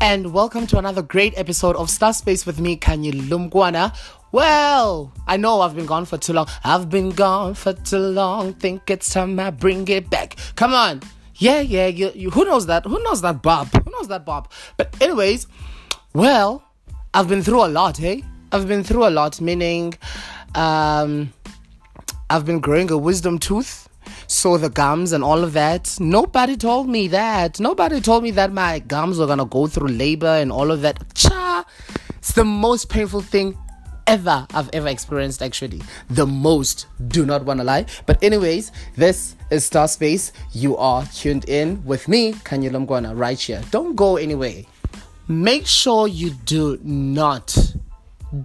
and welcome to another great episode of Star Space with me, Kanye Lumgwana. Well, I know I've been gone for too long. I've been gone for too long. Think it's time I bring it back. Come on. Yeah, yeah, you, you, who knows that? Who knows that Bob? Who knows that Bob? But, anyways, well, I've been through a lot, hey? I've been through a lot, meaning um, I've been growing a wisdom tooth saw the gums and all of that. Nobody told me that. Nobody told me that my gums were gonna go through labor and all of that. Cha! It's the most painful thing ever I've ever experienced actually. The most. Do not wanna lie. But anyways, this is Star Space. You are tuned in with me, Kanye Lumgwana, right here. Don't go anywhere. Make sure you do not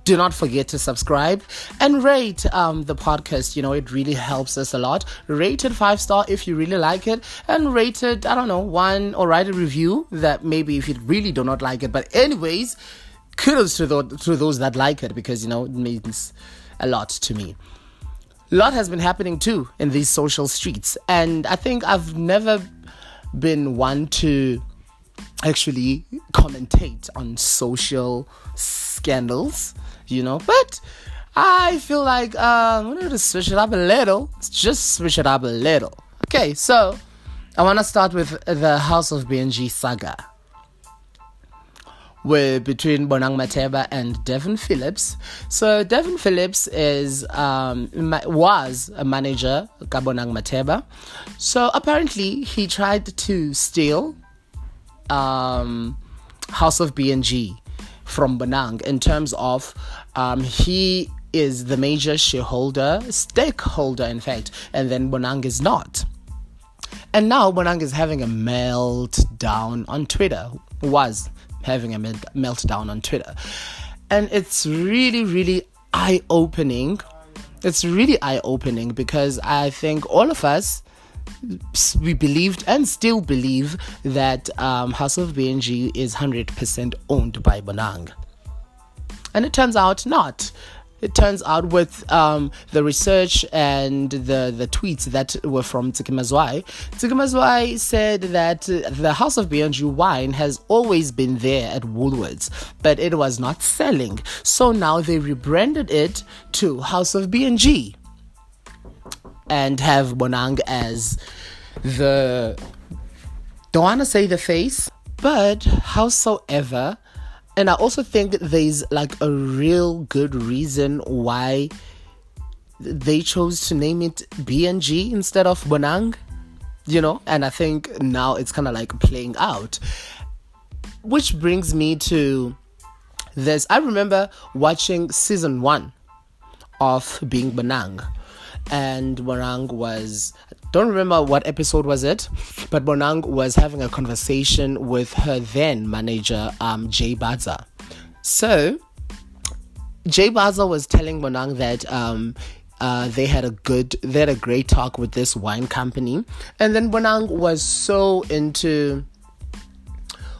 do not forget to subscribe and rate um, the podcast. You know, it really helps us a lot. Rate it five star if you really like it, and rate it, I don't know, one or write a review that maybe if you really do not like it. But, anyways, kudos to, the, to those that like it because, you know, it means a lot to me. A lot has been happening too in these social streets, and I think I've never been one to actually commentate on social scandals, you know. But I feel like um, we need to switch it up a little. Just switch it up a little. Okay, so I want to start with the House of BNG saga. Where between Bonang Matheba and Devon Phillips. So Devon Phillips is um, was a manager Bonang Matheba. So apparently he tried to steal um, House of BNG from Bonang in terms of um, he is the major shareholder, stakeholder, in fact, and then Bonang is not. And now Bonang is having a meltdown on Twitter, was having a meltdown on Twitter. And it's really, really eye opening. It's really eye opening because I think all of us we believed and still believe that um, House of BNG is 100% owned by Bonang. And it turns out not. It turns out with um, the research and the, the tweets that were from Tsikimazwai, Tsikimazwai said that the House of BNG wine has always been there at Woolworths, but it was not selling. So now they rebranded it to House of BNG and have Bonang as the don't want to say the face, but howsoever, and I also think there's like a real good reason why they chose to name it BNG instead of Bonang, you know, and I think now it's kind of like playing out. Which brings me to this. I remember watching season one of Being Bonang and Bonang was don't remember what episode was it, but Bonang was having a conversation with her then manager, um, Jay Baza. So Jay Baza was telling Bonang that um, uh, they had a good, they had a great talk with this wine company, and then Bonang was so into,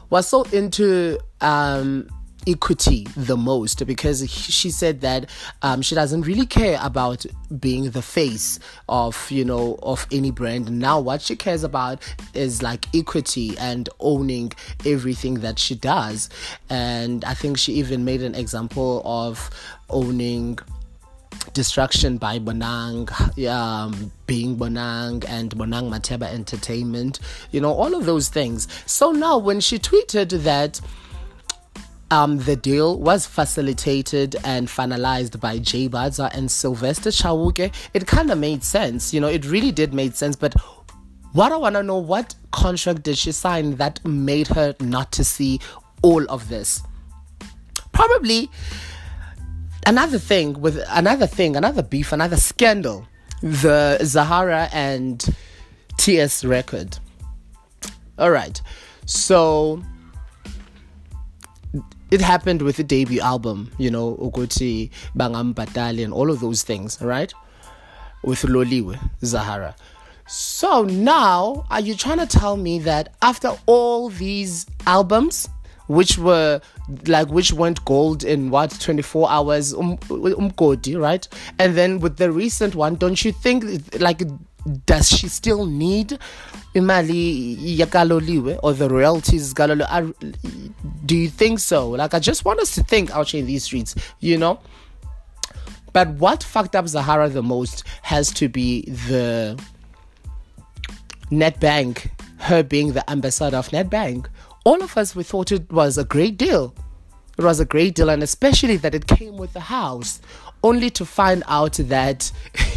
was so into um, equity the most because she said that um, she doesn't really care about being the face of you know of any brand now what she cares about is like equity and owning everything that she does and i think she even made an example of owning Destruction by Bonang, um, being Bonang, and Bonang Matheba Entertainment, you know, all of those things. So now, when she tweeted that um, the deal was facilitated and finalized by Jay Baza and Sylvester Chauke. It kind of made sense, you know, it really did make sense. But what I want to know, what contract did she sign that made her not to see all of this? Probably another thing with another thing, another beef, another scandal. The Zahara and TS record. All right. So it happened with the debut album, you know, Uguti, Bangam Batali, and all of those things, right? With Loliwe, Zahara. So now, are you trying to tell me that after all these albums, which were like which went gold in what 24 hours um, umgodi right and then with the recent one don't you think like does she still need imali yakaloliwe or the royalties galolo do you think so? Like i just want us to think out here in these streets you know? But what fucked up zahara the most has to be the Nedbank her being the ambassador of Nedbank. All of us we thought it was a great deal. It was a great deal and especially that it came with the house only to find out that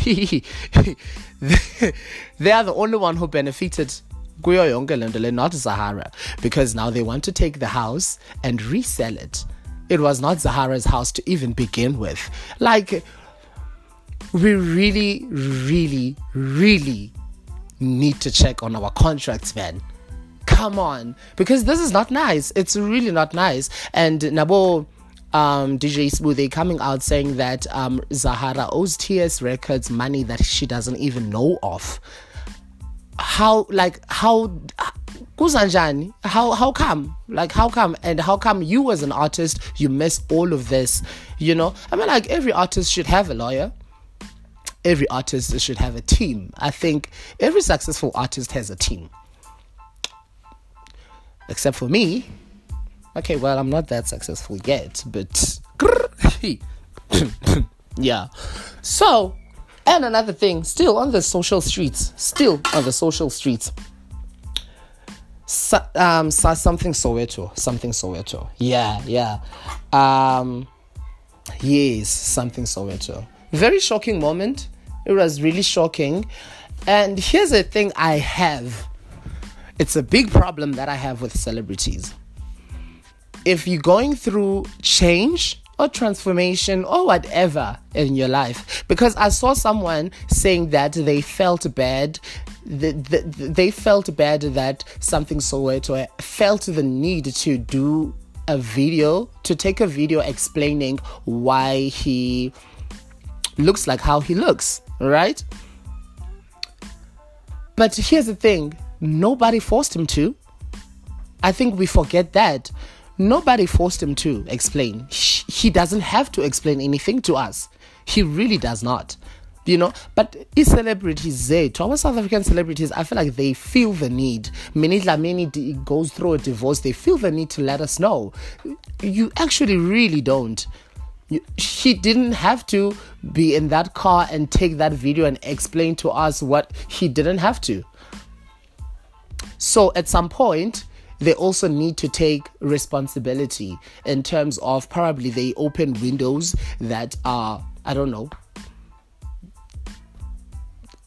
they are the only one who benefited not Zahara because now they want to take the house and resell it. It was not Zahara's house to even begin with. Like we really really really need to check on our contracts man come on because this is not nice it's really not nice and nabo um, DJ Smooth, they coming out saying that um, Zahara owes TS Records money that she doesn't even know of. How, like, how, Kuzanjani, how, how come? Like, how come? And how come you, as an artist, you miss all of this? You know, I mean, like, every artist should have a lawyer. Every artist should have a team. I think every successful artist has a team. Except for me, okay, well, I'm not that successful yet, but yeah. So, and another thing, still on the social streets, still on the social streets. So, um, so something Soweto, something Soweto. Yeah, yeah. Um, yes, something Soweto. Very shocking moment. It was really shocking. And here's the thing I have. It's a big problem that I have with celebrities if you're going through change or transformation or whatever in your life, because I saw someone saying that they felt bad. The, the, they felt bad that something so Soweto felt the need to do a video, to take a video explaining why he looks like how he looks, right? But here's the thing nobody forced him to. I think we forget that. Nobody forced him to explain. He doesn't have to explain anything to us. He really does not. You know, but his celebrities there, to our South African celebrities, I feel like they feel the need. Minnie Dlamini goes through a divorce, they feel the need to let us know. You actually really don't. he didn't have to be in that car and take that video and explain to us what he didn't have to. So at some point, they also need to take responsibility in terms of probably they open windows that are I don't know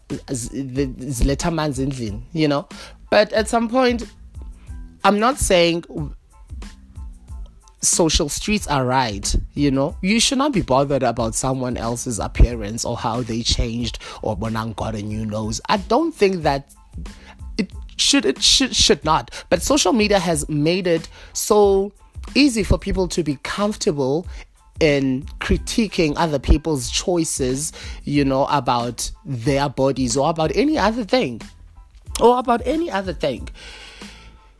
ziletha man's endlini you know? But at some point i'm not saying social streets are right you know? You should not be bothered about someone else's appearance or how they changed or bonang got a new nose i don't think that should it should should not. But social media has made it so easy for people to be comfortable in critiquing other people's choices you know about their bodies or about any other thing. Or about any other thing.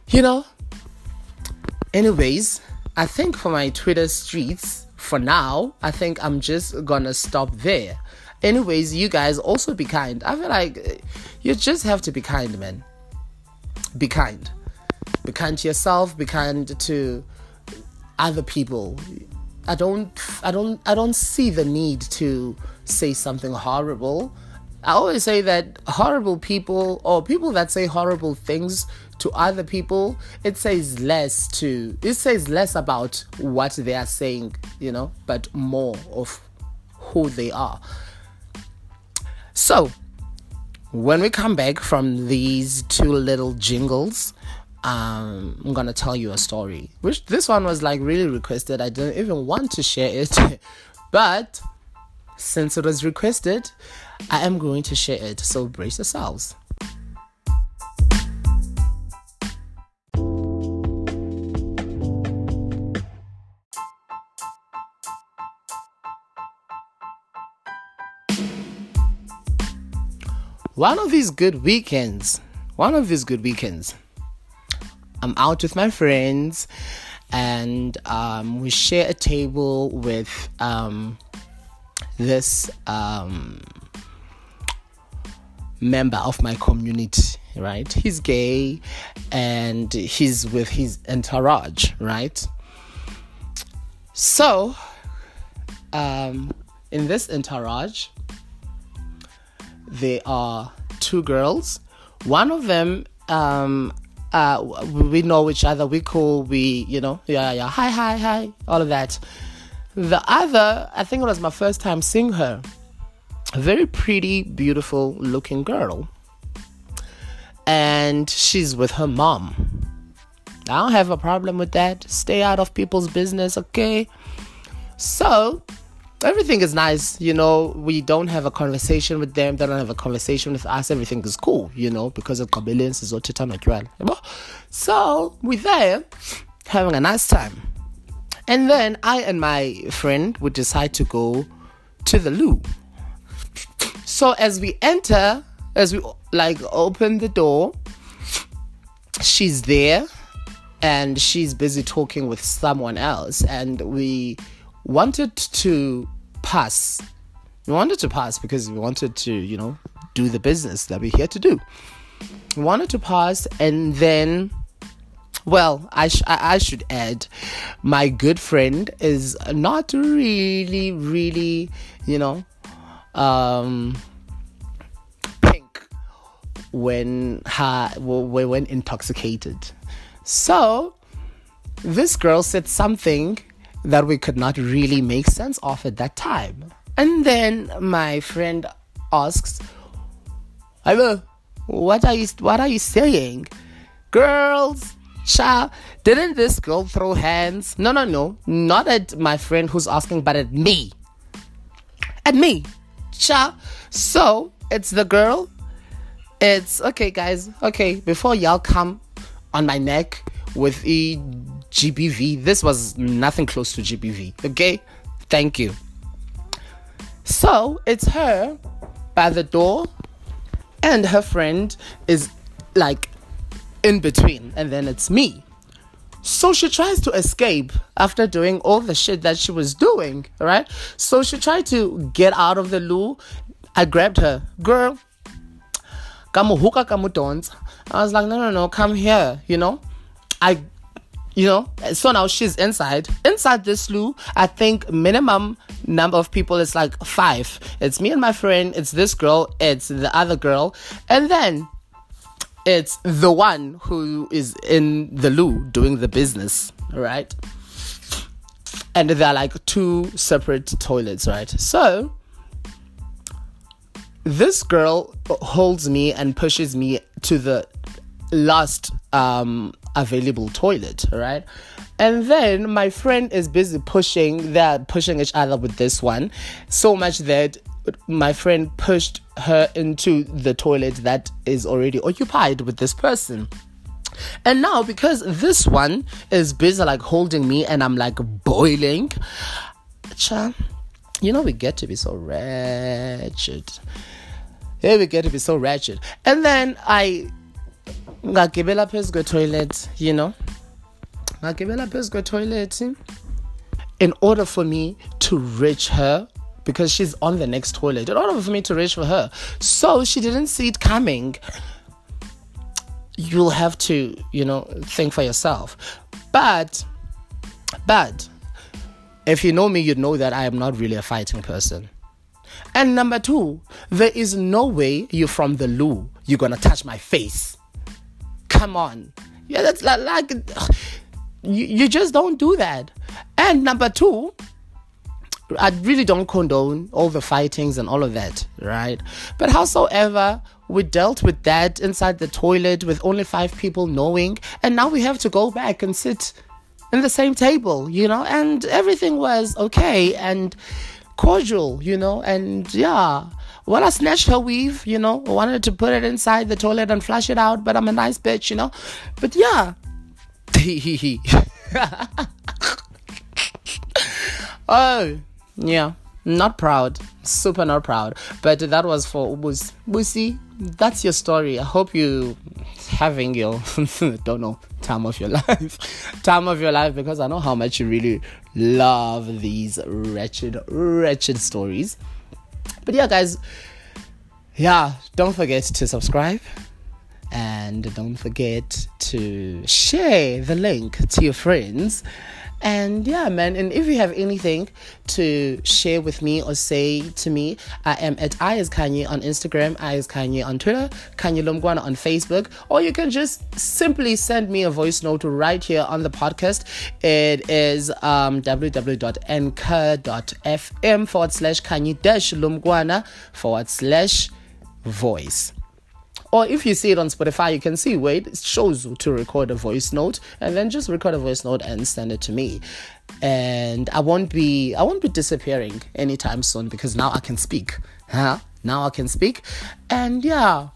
You know? Anyways i think for my twitter streets for now i think i'm just gonna stop there. Anyways you guys also be kind. I feel like you just have to be kind man be kind. Be kind to yourself, be kind to other people. I don't I don't I don't see the need to say something horrible. I always say that horrible people or people that say horrible things to other people, it says less to it says less about what they are saying, you know, but more of who they are. So, when we come back from these two little jingles, um, I'm gonna tell you a story. Which this one was like really requested. I didn't even want to share it, but since it was requested, I am going to share it. So brace yourselves. One of these good weekends, one of these good weekends, I'm out with my friends and um, we share a table with um, this um, member of my community, right? He's gay and he's with his entourage, right? So, um, in this entourage, there are two girls. One of them, um, uh, we know each other. We cool. We, you know, yeah, yeah. Hi, hi, hi. All of that. The other, I think it was my first time seeing her. A very pretty, beautiful looking girl. And she's with her mom. I don't have a problem with that. Stay out of people's business, okay? So, everything is nice. You know, we don't have a conversation with them. They don't have a conversation with us. Everything is cool, you know, because of Kabelins is So, we're there having a nice time. And then I and my friend would decide to go to the loo. So, as we enter, as we like open the door, she's there and she's busy talking with someone else and we wanted to pass. We wanted to pass because we wanted to you know do the business that we're here to do. We wanted to pass and then well I, sh- I should add my good friend is not really really you know um pink when her when intoxicated. So, this girl said something that we could not really make sense of at that time. And then my friend asks, Hello, what are you what are you saying? Girls, cha, didn't this girl throw hands? No, no, no. Not at my friend who's asking, but at me. At me. Cha. So it's the girl. It's okay, guys. Okay, before y'all come on my neck with a GBV. This was nothing close to GBV. Okay? Thank you. So it's her by the door, and her friend is like in between, and then it's me. So she tries to escape after doing all the shit that she was doing, right? So she tried to get out of the loo. I grabbed her, girl. Kamuhuka kamudonza. I was like, no, no, no, come here, you know. I, you know, so now she's inside. Inside this loo, I think minimum number of people is like five. It's me and my friend, it's this girl, it's the other girl, and then it's the one who is in the loo doing the business, right? And they're like two separate toilets, right? So this girl holds me and pushes me to the last um, available toilet, right? And then my friend is busy pushing, they're pushing each other with this one so much that my friend pushed her into the toilet that is already occupied with this person. And now, because this one is busy like holding me and I'm like boiling, cha, you know, we get to be so wretched. Here we get to be so wretched. And then I ngagibela phezu kwetoilet you know? Ngagibela phezu kwetoilet in order for me to reach her because she's on the next toilet. In order for me to reach for her. So she didn't see it coming. You'll have to you know think for yourself. But but if you know me you'd know that i am not really a fighting person. And number two there is no way you're from the loo you're gonna touch my face Come on. Yeah, that's like, like you, you just don't do that. And number two, I really don't condone all the fightings and all of that, right? But howsoever, we dealt with that inside the toilet with only five people knowing, and now we have to go back and sit in the same table, you know, and everything was okay and cordial, you know, and yeah. Well, I snatched her weave, you know, I wanted to put it inside the toilet and flush it out, but I'm a nice bitch, you know. But yeah. oh, yeah. Not proud. Super not proud. But that was for Ubus. Busi, that's your story. I hope you having your don't know time of your life. time of your life because I know how much you really love these wretched, wretched stories. But yeah, guys, yeah, don't forget to subscribe and don't forget to share the link to your friends. And yeah, man, and if you have anything to share with me or say to me, I am at Ayaz Kanye on Instagram, Ayaz Kanye on Twitter, Kanye Lomgwana on Facebook, or you can just simply send me a voice note right here on the podcast. It is um, www.anchor.fm forward slash Kanye dash Lomgwana forward slash voice. Or if you see it on Spotify, you can see where it shows to record a voice note and then just record a voice note and send it to me. And I won't be I won't be disappearing anytime soon because now I can speak. Huh? Now I can speak. And yeah,